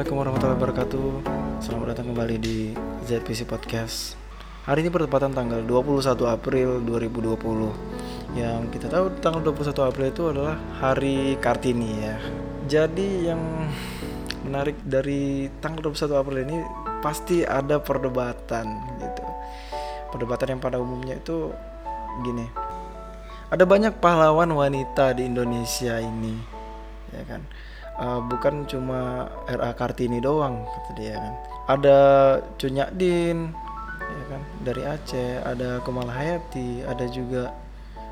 Assalamualaikum warahmatullahi wabarakatuh. Selamat datang kembali di ZPC Podcast. Hari ini bertepatan tanggal 21 April 2020 Yang kita tahu tanggal 21 April itu adalah Hari Kartini ya. Jadi yang menarik dari tanggal 21 April ini Pasti ada perdebatan gitu. Perdebatan yang pada umumnya itu gini. Ada banyak pahlawan wanita di Indonesia ini Ya kan uh, bukan cuma RA Kartini doang kata dia kan. Ada Cunyak Din ya kan dari Aceh ada Kumala Hayati ada juga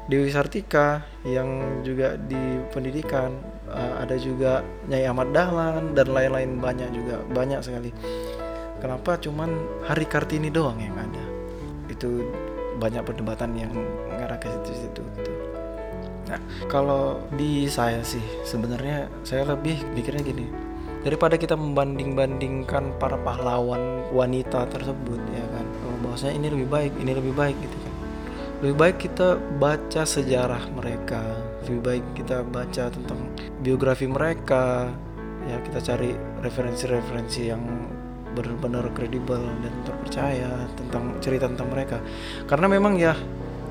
Dewi Sartika yang juga di pendidikan uh, ada juga Nyai Ahmad Dahlan dan lain-lain banyak juga banyak sekali. Kenapa cuman Hari Kartini doang yang ada? Itu banyak perdebatan yang ngarah ke situ-situ gitu. Nah, kalau di saya sih sebenarnya saya lebih mikirnya gini. Daripada kita membanding-bandingkan para pahlawan wanita tersebut ya kan. Oh, bahwasanya ini lebih baik, ini lebih baik gitu kan. Lebih baik kita baca sejarah mereka, lebih baik kita baca tentang biografi mereka. Ya, kita cari referensi-referensi yang benar-benar kredibel dan terpercaya tentang cerita tentang mereka. Karena memang ya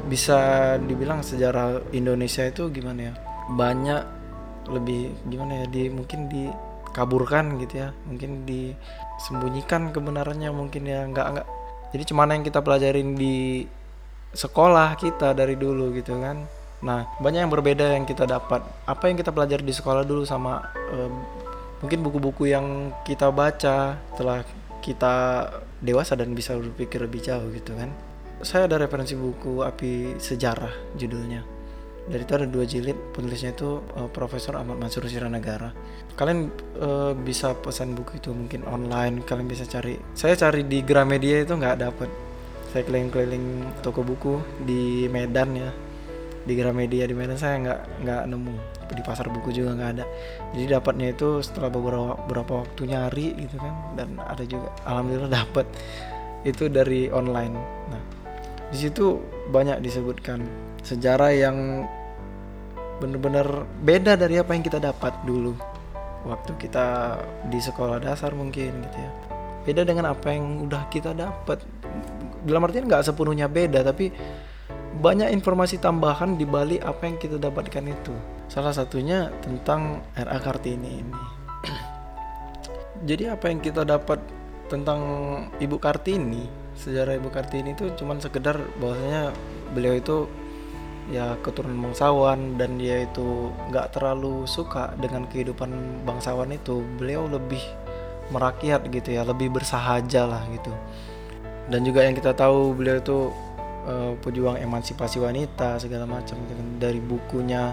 bisa dibilang sejarah Indonesia itu gimana ya? Banyak lebih gimana ya di mungkin dikaburkan gitu ya. Mungkin disembunyikan kebenarannya mungkin ya nggak nggak. Jadi cuman yang kita pelajarin di sekolah kita dari dulu gitu kan. Nah banyak yang berbeda yang kita dapat. Apa yang kita pelajari di sekolah dulu sama um, mungkin buku-buku yang kita baca setelah kita dewasa dan bisa berpikir lebih jauh gitu kan saya ada referensi buku Api Sejarah judulnya. Dari itu ada dua jilid, penulisnya itu uh, Profesor Ahmad Mansur Siranagara. Kalian uh, bisa pesan buku itu mungkin online, kalian bisa cari. Saya cari di Gramedia itu nggak dapet. Saya keliling-keliling toko buku di Medan ya, di Gramedia di Medan saya nggak nggak nemu. Di pasar buku juga nggak ada. Jadi dapatnya itu setelah beberapa beberapa waktu nyari gitu kan, dan ada juga. Alhamdulillah dapat itu dari online. Nah, di situ banyak disebutkan sejarah yang benar-benar beda dari apa yang kita dapat dulu. Waktu kita di sekolah dasar mungkin gitu ya. Beda dengan apa yang udah kita dapat. Dalam artian nggak sepenuhnya beda tapi banyak informasi tambahan di balik apa yang kita dapatkan itu. Salah satunya tentang RA Kartini ini. Jadi apa yang kita dapat tentang Ibu Kartini sejarah Ibu Kartini itu cuman sekedar bahwasanya beliau itu ya keturunan bangsawan dan dia itu nggak terlalu suka dengan kehidupan bangsawan itu beliau lebih merakyat gitu ya lebih bersahaja lah gitu dan juga yang kita tahu beliau itu uh, pejuang emansipasi wanita segala macam gitu kan. dari bukunya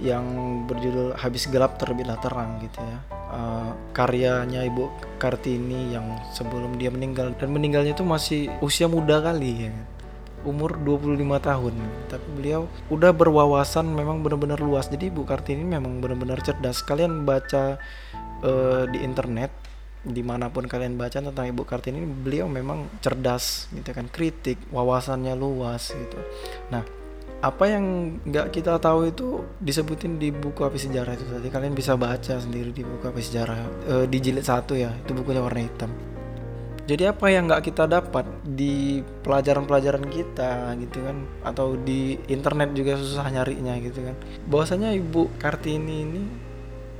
yang berjudul habis gelap terbitlah terang gitu ya. Uh, karyanya Ibu Kartini yang sebelum dia meninggal dan meninggalnya itu masih usia muda kali ya. Umur 25 tahun. Tapi beliau udah berwawasan memang benar-benar luas. Jadi Ibu Kartini memang benar-benar cerdas. Kalian baca uh, di internet di mana pun kalian baca tentang Ibu Kartini beliau memang cerdas gitu kan kritik wawasannya luas gitu. Nah apa yang nggak kita tahu itu disebutin di buku api sejarah itu tadi. Kalian bisa baca sendiri di buku api sejarah e, di jilid satu ya itu bukunya warna hitam. Jadi apa yang nggak kita dapat di pelajaran-pelajaran kita gitu kan atau di internet juga susah nyarinya gitu kan. Bahwasanya ibu kartini ini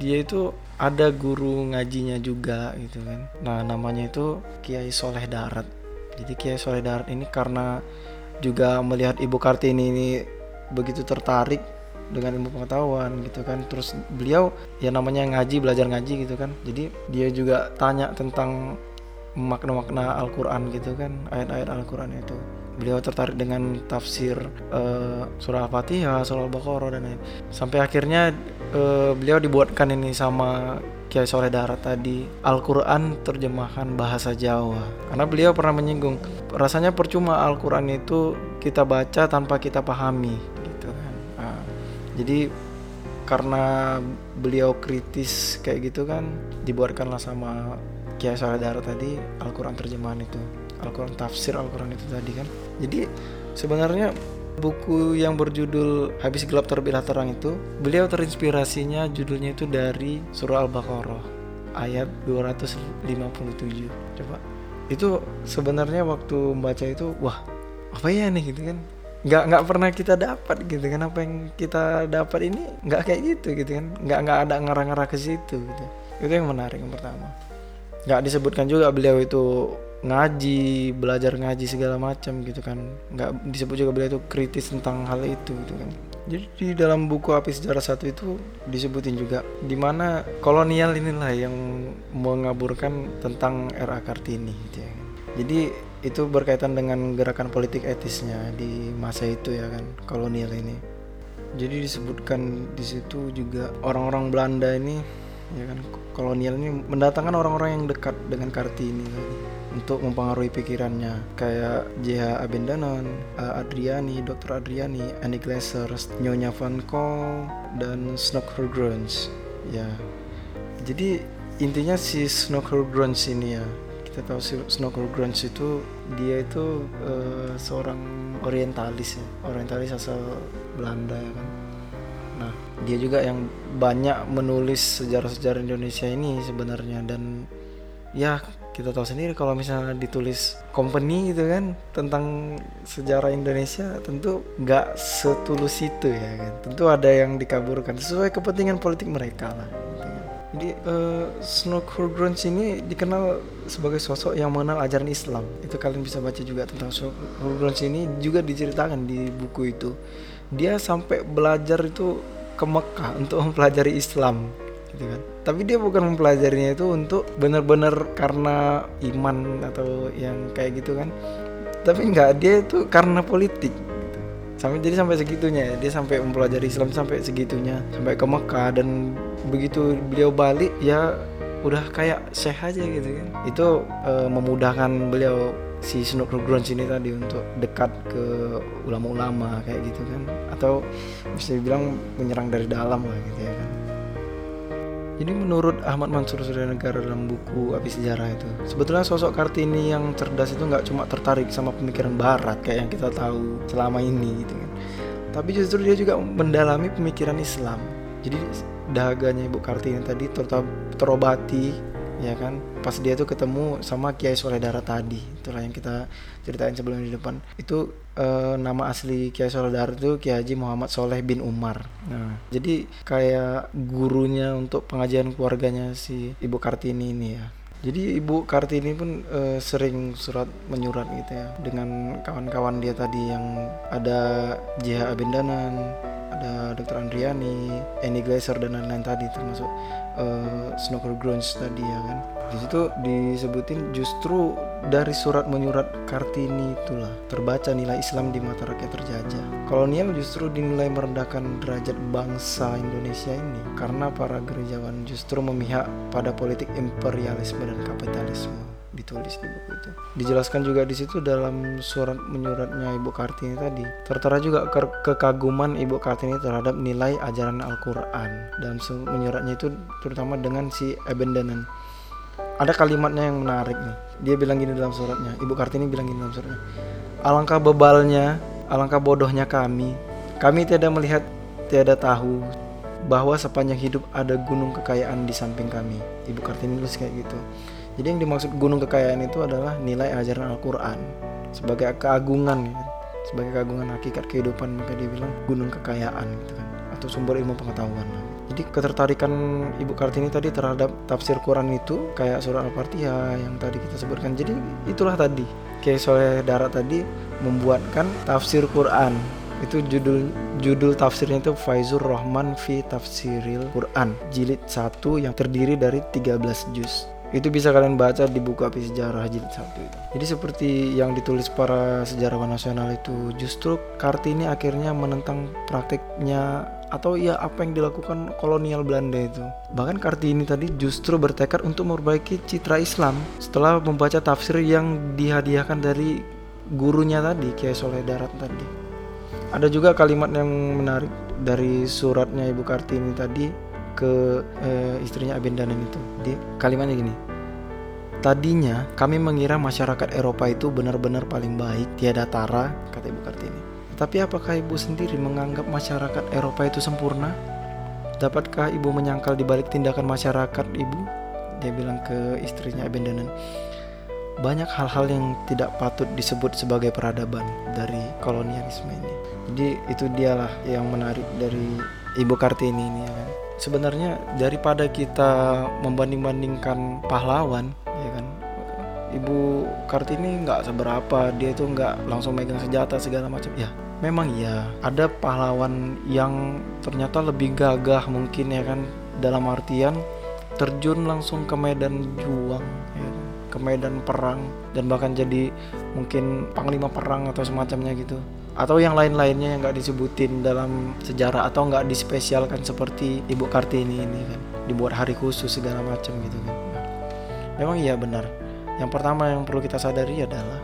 dia itu ada guru ngajinya juga gitu kan. Nah namanya itu Kiai Soleh Darat. Jadi Kiai Soleh Darat ini karena juga melihat Ibu Kartini ini begitu tertarik dengan ilmu pengetahuan gitu kan. Terus beliau ya namanya ngaji belajar ngaji gitu kan. Jadi dia juga tanya tentang makna-makna Al-Quran gitu kan ayat-ayat Al-Quran itu. Beliau tertarik dengan tafsir uh, surah Al-Fatihah surah Al-Baqarah dan lain sampai akhirnya uh, beliau dibuatkan ini sama Kiai Soleh Darat tadi Al-Quran terjemahan bahasa Jawa. Karena beliau pernah menyinggung rasanya percuma Al-Quran itu kita baca tanpa kita pahami gitu kan. Nah, jadi karena beliau kritis kayak gitu kan dibuatkanlah sama Kiai Soleh Darat tadi Al-Quran terjemahan itu. Al-Quran tafsir Al-Quran itu tadi kan. Jadi sebenarnya buku yang berjudul Habis Gelap Terbitlah Terang itu beliau terinspirasinya judulnya itu dari surah Al-Baqarah ayat 257 coba. Itu sebenarnya waktu membaca itu wah apa ya nih gitu kan? Nggak nggak pernah kita dapat gitu kan? Apa yang kita dapat ini nggak kayak gitu gitu kan? Nggak nggak ada ngarah-ngarah ke situ gitu. Itu yang menarik yang pertama. Nggak disebutkan juga beliau itu ngaji belajar ngaji segala macam gitu kan. Nggak disebut juga beliau itu kritis tentang hal itu gitu kan. Jadi di dalam buku api sejarah satu itu disebutin juga di mana kolonial inilah yang mengaburkan tentang era kartini gitu ya kan. jadi itu berkaitan dengan gerakan politik etisnya di masa itu ya kan kolonial ini. Jadi disebutkan di situ juga orang-orang Belanda ini ya kan kolonial ini mendatangkan orang-orang yang dekat dengan Kartini tadi untuk mempengaruhi pikirannya kayak J.H. Abendanon, Adriani, Dr. Adriani, Annie Glaser, Nyonya Van Gogh, dan Snockergrunge ya jadi intinya si Snockergrunge ini ya kita tahu si Snockergrunge itu dia itu uh, seorang orientalis ya orientalis asal Belanda ya kan dia juga yang banyak menulis sejarah-sejarah Indonesia ini sebenarnya. Dan ya kita tahu sendiri kalau misalnya ditulis company gitu kan tentang sejarah Indonesia tentu nggak setulus itu ya kan. Tentu ada yang dikaburkan sesuai kepentingan politik mereka lah. Gitu kan. jadi uh, Snow Grunge ini dikenal sebagai sosok yang mengenal ajaran Islam. Itu kalian bisa baca juga tentang Snow Grunge ini juga diceritakan di buku itu. Dia sampai belajar itu ke Mekah untuk mempelajari Islam gitu kan tapi dia bukan mempelajarinya itu untuk benar-benar karena iman atau yang kayak gitu kan tapi enggak dia itu karena politik gitu. sampai jadi sampai segitunya ya. dia sampai mempelajari Islam sampai segitunya sampai ke Mekah dan begitu beliau balik ya udah kayak syekh aja gitu kan itu e, memudahkan beliau si Snoop Grunge ini tadi untuk dekat ke ulama-ulama kayak gitu kan. Atau bisa dibilang menyerang dari dalam lah gitu ya kan. Jadi menurut Ahmad Mansur Surya Negara dalam buku Api Sejarah itu Sebetulnya sosok Kartini yang cerdas itu nggak cuma tertarik sama pemikiran barat Kayak yang kita tahu selama ini gitu kan. Tapi justru dia juga mendalami pemikiran Islam. Jadi dahaganya Ibu Kartini tadi terobati ya kan pas dia tuh ketemu sama Kiai Soledara tadi. Itulah yang kita ceritain sebelumnya di depan. Itu e, nama asli Kiai Soledara itu Kiai Haji Muhammad Soleh bin Umar. Nah jadi kayak gurunya untuk pengajian keluarganya si Ibu Kartini ini ya. Jadi Ibu Kartini pun e, sering surat menyurat gitu ya dengan kawan-kawan dia tadi yang ada JH Abendanan ada Dr. Andriani, Annie Glaser dan lain-lain tadi termasuk uh, Snooker Grunge tadi ya kan. Di situ disebutin justru dari surat menyurat Kartini itulah terbaca nilai Islam di mata rakyat terjajah. Kolonial justru dinilai merendahkan derajat bangsa Indonesia ini karena para gerejawan justru memihak pada politik imperialisme dan kapitalisme ditulis di buku itu. Dijelaskan juga di situ dalam surat menyuratnya Ibu Kartini tadi. Tertera juga ke kekaguman Ibu Kartini terhadap nilai ajaran Al-Qur'an dan menyuratnya itu terutama dengan si Abendanan. Ada kalimatnya yang menarik nih. Dia bilang gini dalam suratnya. Ibu Kartini bilang gini dalam suratnya. Alangkah bebalnya, alangkah bodohnya kami. Kami tiada melihat, tiada tahu bahwa sepanjang hidup ada gunung kekayaan di samping kami. Ibu Kartini nulis kayak gitu. Jadi yang dimaksud gunung kekayaan itu adalah nilai ajaran Al-Quran sebagai keagungan, ya. sebagai keagungan hakikat kehidupan maka dia bilang gunung kekayaan gitu kan, atau sumber ilmu pengetahuan. Jadi ketertarikan Ibu Kartini tadi terhadap tafsir Quran itu kayak surat Al-Fatihah yang tadi kita sebutkan. Jadi itulah tadi kayak Soleh Darat tadi membuatkan tafsir Quran itu judul judul tafsirnya itu Faizur Rahman fi Tafsiril Quran jilid 1 yang terdiri dari 13 juz itu bisa kalian baca di buku api sejarah jilid satu itu. Jadi seperti yang ditulis para sejarawan nasional itu, justru Kartini akhirnya menentang praktiknya atau ya apa yang dilakukan kolonial Belanda itu. Bahkan Kartini tadi justru bertekad untuk memperbaiki citra Islam setelah membaca tafsir yang dihadiahkan dari gurunya tadi, Kiai Soleh Darat tadi. Ada juga kalimat yang menarik dari suratnya Ibu Kartini tadi ke eh, istrinya Abendanan itu. Dia kalimatnya gini. Tadinya kami mengira masyarakat Eropa itu benar-benar paling baik, tiada tara, kata Ibu Kartini. Tapi apakah Ibu sendiri menganggap masyarakat Eropa itu sempurna? Dapatkah Ibu menyangkal di balik tindakan masyarakat Ibu? dia bilang ke istrinya Abendanan banyak hal-hal yang tidak patut disebut sebagai peradaban dari kolonialisme ini jadi itu dialah yang menarik dari Ibu Kartini ini ya kan? Sebenarnya daripada kita membanding-bandingkan pahlawan ya kan? Ibu Kartini nggak seberapa dia itu nggak langsung megang senjata segala macam. Ya memang ya ada pahlawan yang ternyata lebih gagah mungkin ya kan? Dalam artian terjun langsung ke medan juang ya kan? ke medan perang dan bahkan jadi mungkin panglima perang atau semacamnya gitu atau yang lain-lainnya yang nggak disebutin dalam sejarah atau nggak dispesialkan seperti Ibu Kartini ini kan. Dibuat hari khusus segala macam gitu kan. Memang iya benar. Yang pertama yang perlu kita sadari adalah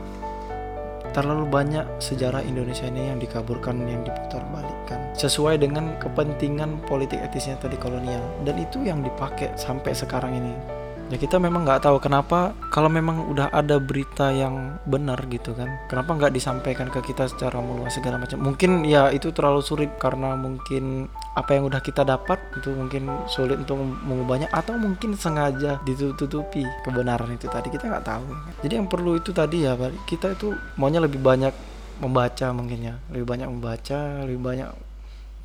terlalu banyak sejarah Indonesia ini yang dikaburkan yang diputar balikkan sesuai dengan kepentingan politik etisnya tadi kolonial. Dan itu yang dipakai sampai sekarang ini ya kita memang nggak tahu kenapa kalau memang udah ada berita yang benar gitu kan. Kenapa nggak disampaikan ke kita secara meluas segala macam? Mungkin ya itu terlalu sulit karena mungkin apa yang udah kita dapat itu mungkin sulit untuk mengubahnya atau mungkin sengaja ditutupi kebenaran itu tadi. Kita nggak tahu. Jadi yang perlu itu tadi ya kita itu maunya lebih banyak membaca mungkin ya. Lebih banyak membaca lebih banyak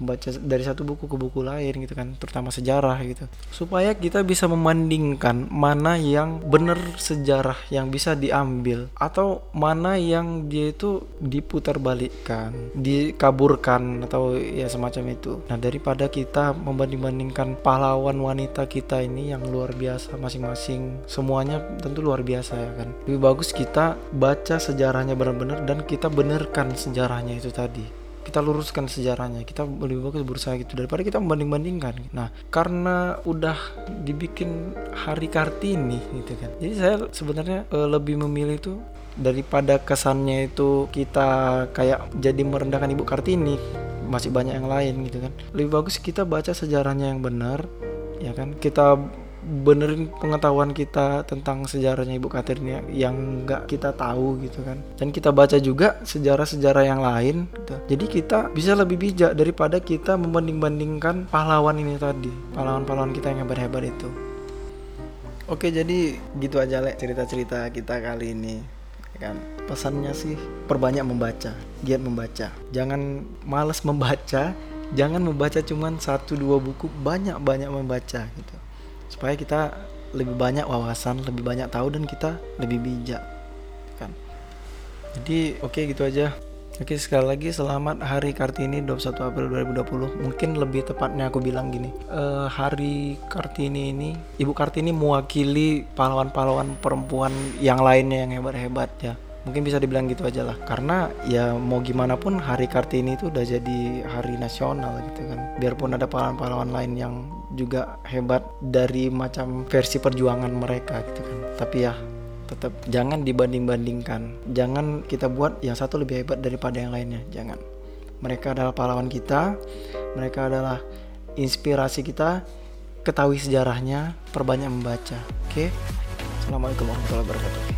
baca dari satu buku ke buku lain gitu kan terutama sejarah gitu. Supaya kita bisa membandingkan mana yang benar sejarah yang bisa diambil atau mana yang dia itu diputar balikkan dikaburkan atau ya semacam itu. Nah daripada kita membanding-bandingkan pahlawan wanita kita ini yang luar biasa masing-masing semuanya tentu luar biasa ya kan. Lebih bagus kita baca sejarahnya benar-benar dan kita benarkan sejarahnya itu tadi kita luruskan sejarahnya kita lebih bagus berusaha gitu daripada kita membanding-bandingkan. Nah karena udah dibikin hari kartini gitu kan jadi saya sebenarnya e, lebih memilih itu daripada kesannya itu kita kayak jadi merendahkan ibu kartini masih banyak yang lain gitu kan. Lebih bagus kita baca sejarahnya yang benar ya kan? Kita benerin pengetahuan kita tentang sejarahnya Ibu Kartini yang nggak kita tahu gitu kan. Dan kita baca juga sejarah-sejarah yang lain gitu. jadi kita bisa lebih bijak daripada kita membanding-bandingkan pahlawan ini tadi pahlawan-pahlawan kita yang hebat-hebat itu. Oke jadi gitu aja lek cerita-cerita kita kali ini ya kan? Pesannya sih perbanyak membaca giat membaca. Jangan males membaca jangan membaca cuman satu dua buku banyak banyak membaca gitu supaya kita lebih banyak wawasan lebih banyak tahu dan kita lebih bijak kan? Jadi oke okay, gitu aja. Oke sekali lagi selamat Hari Kartini 21 April 2020 Mungkin lebih tepatnya aku bilang gini uh, Hari Kartini ini Ibu Kartini mewakili pahlawan-pahlawan perempuan yang lainnya yang hebat-hebat ya. Mungkin bisa dibilang gitu aja lah. Karena ya mau gimana pun Hari Kartini itu udah jadi hari nasional gitu kan. Biarpun ada pahlawan-pahlawan lain yang juga hebat dari macam versi perjuangan mereka gitu kan. Tapi ya tetap jangan dibanding-bandingkan. Jangan kita buat yang satu lebih hebat daripada yang lainnya. Jangan. Mereka adalah pahlawan kita mereka adalah inspirasi kita ketahui sejarahnya perbanyak membaca. Oke? Okay? assalamualaikum warahmatullahi wabarakatuh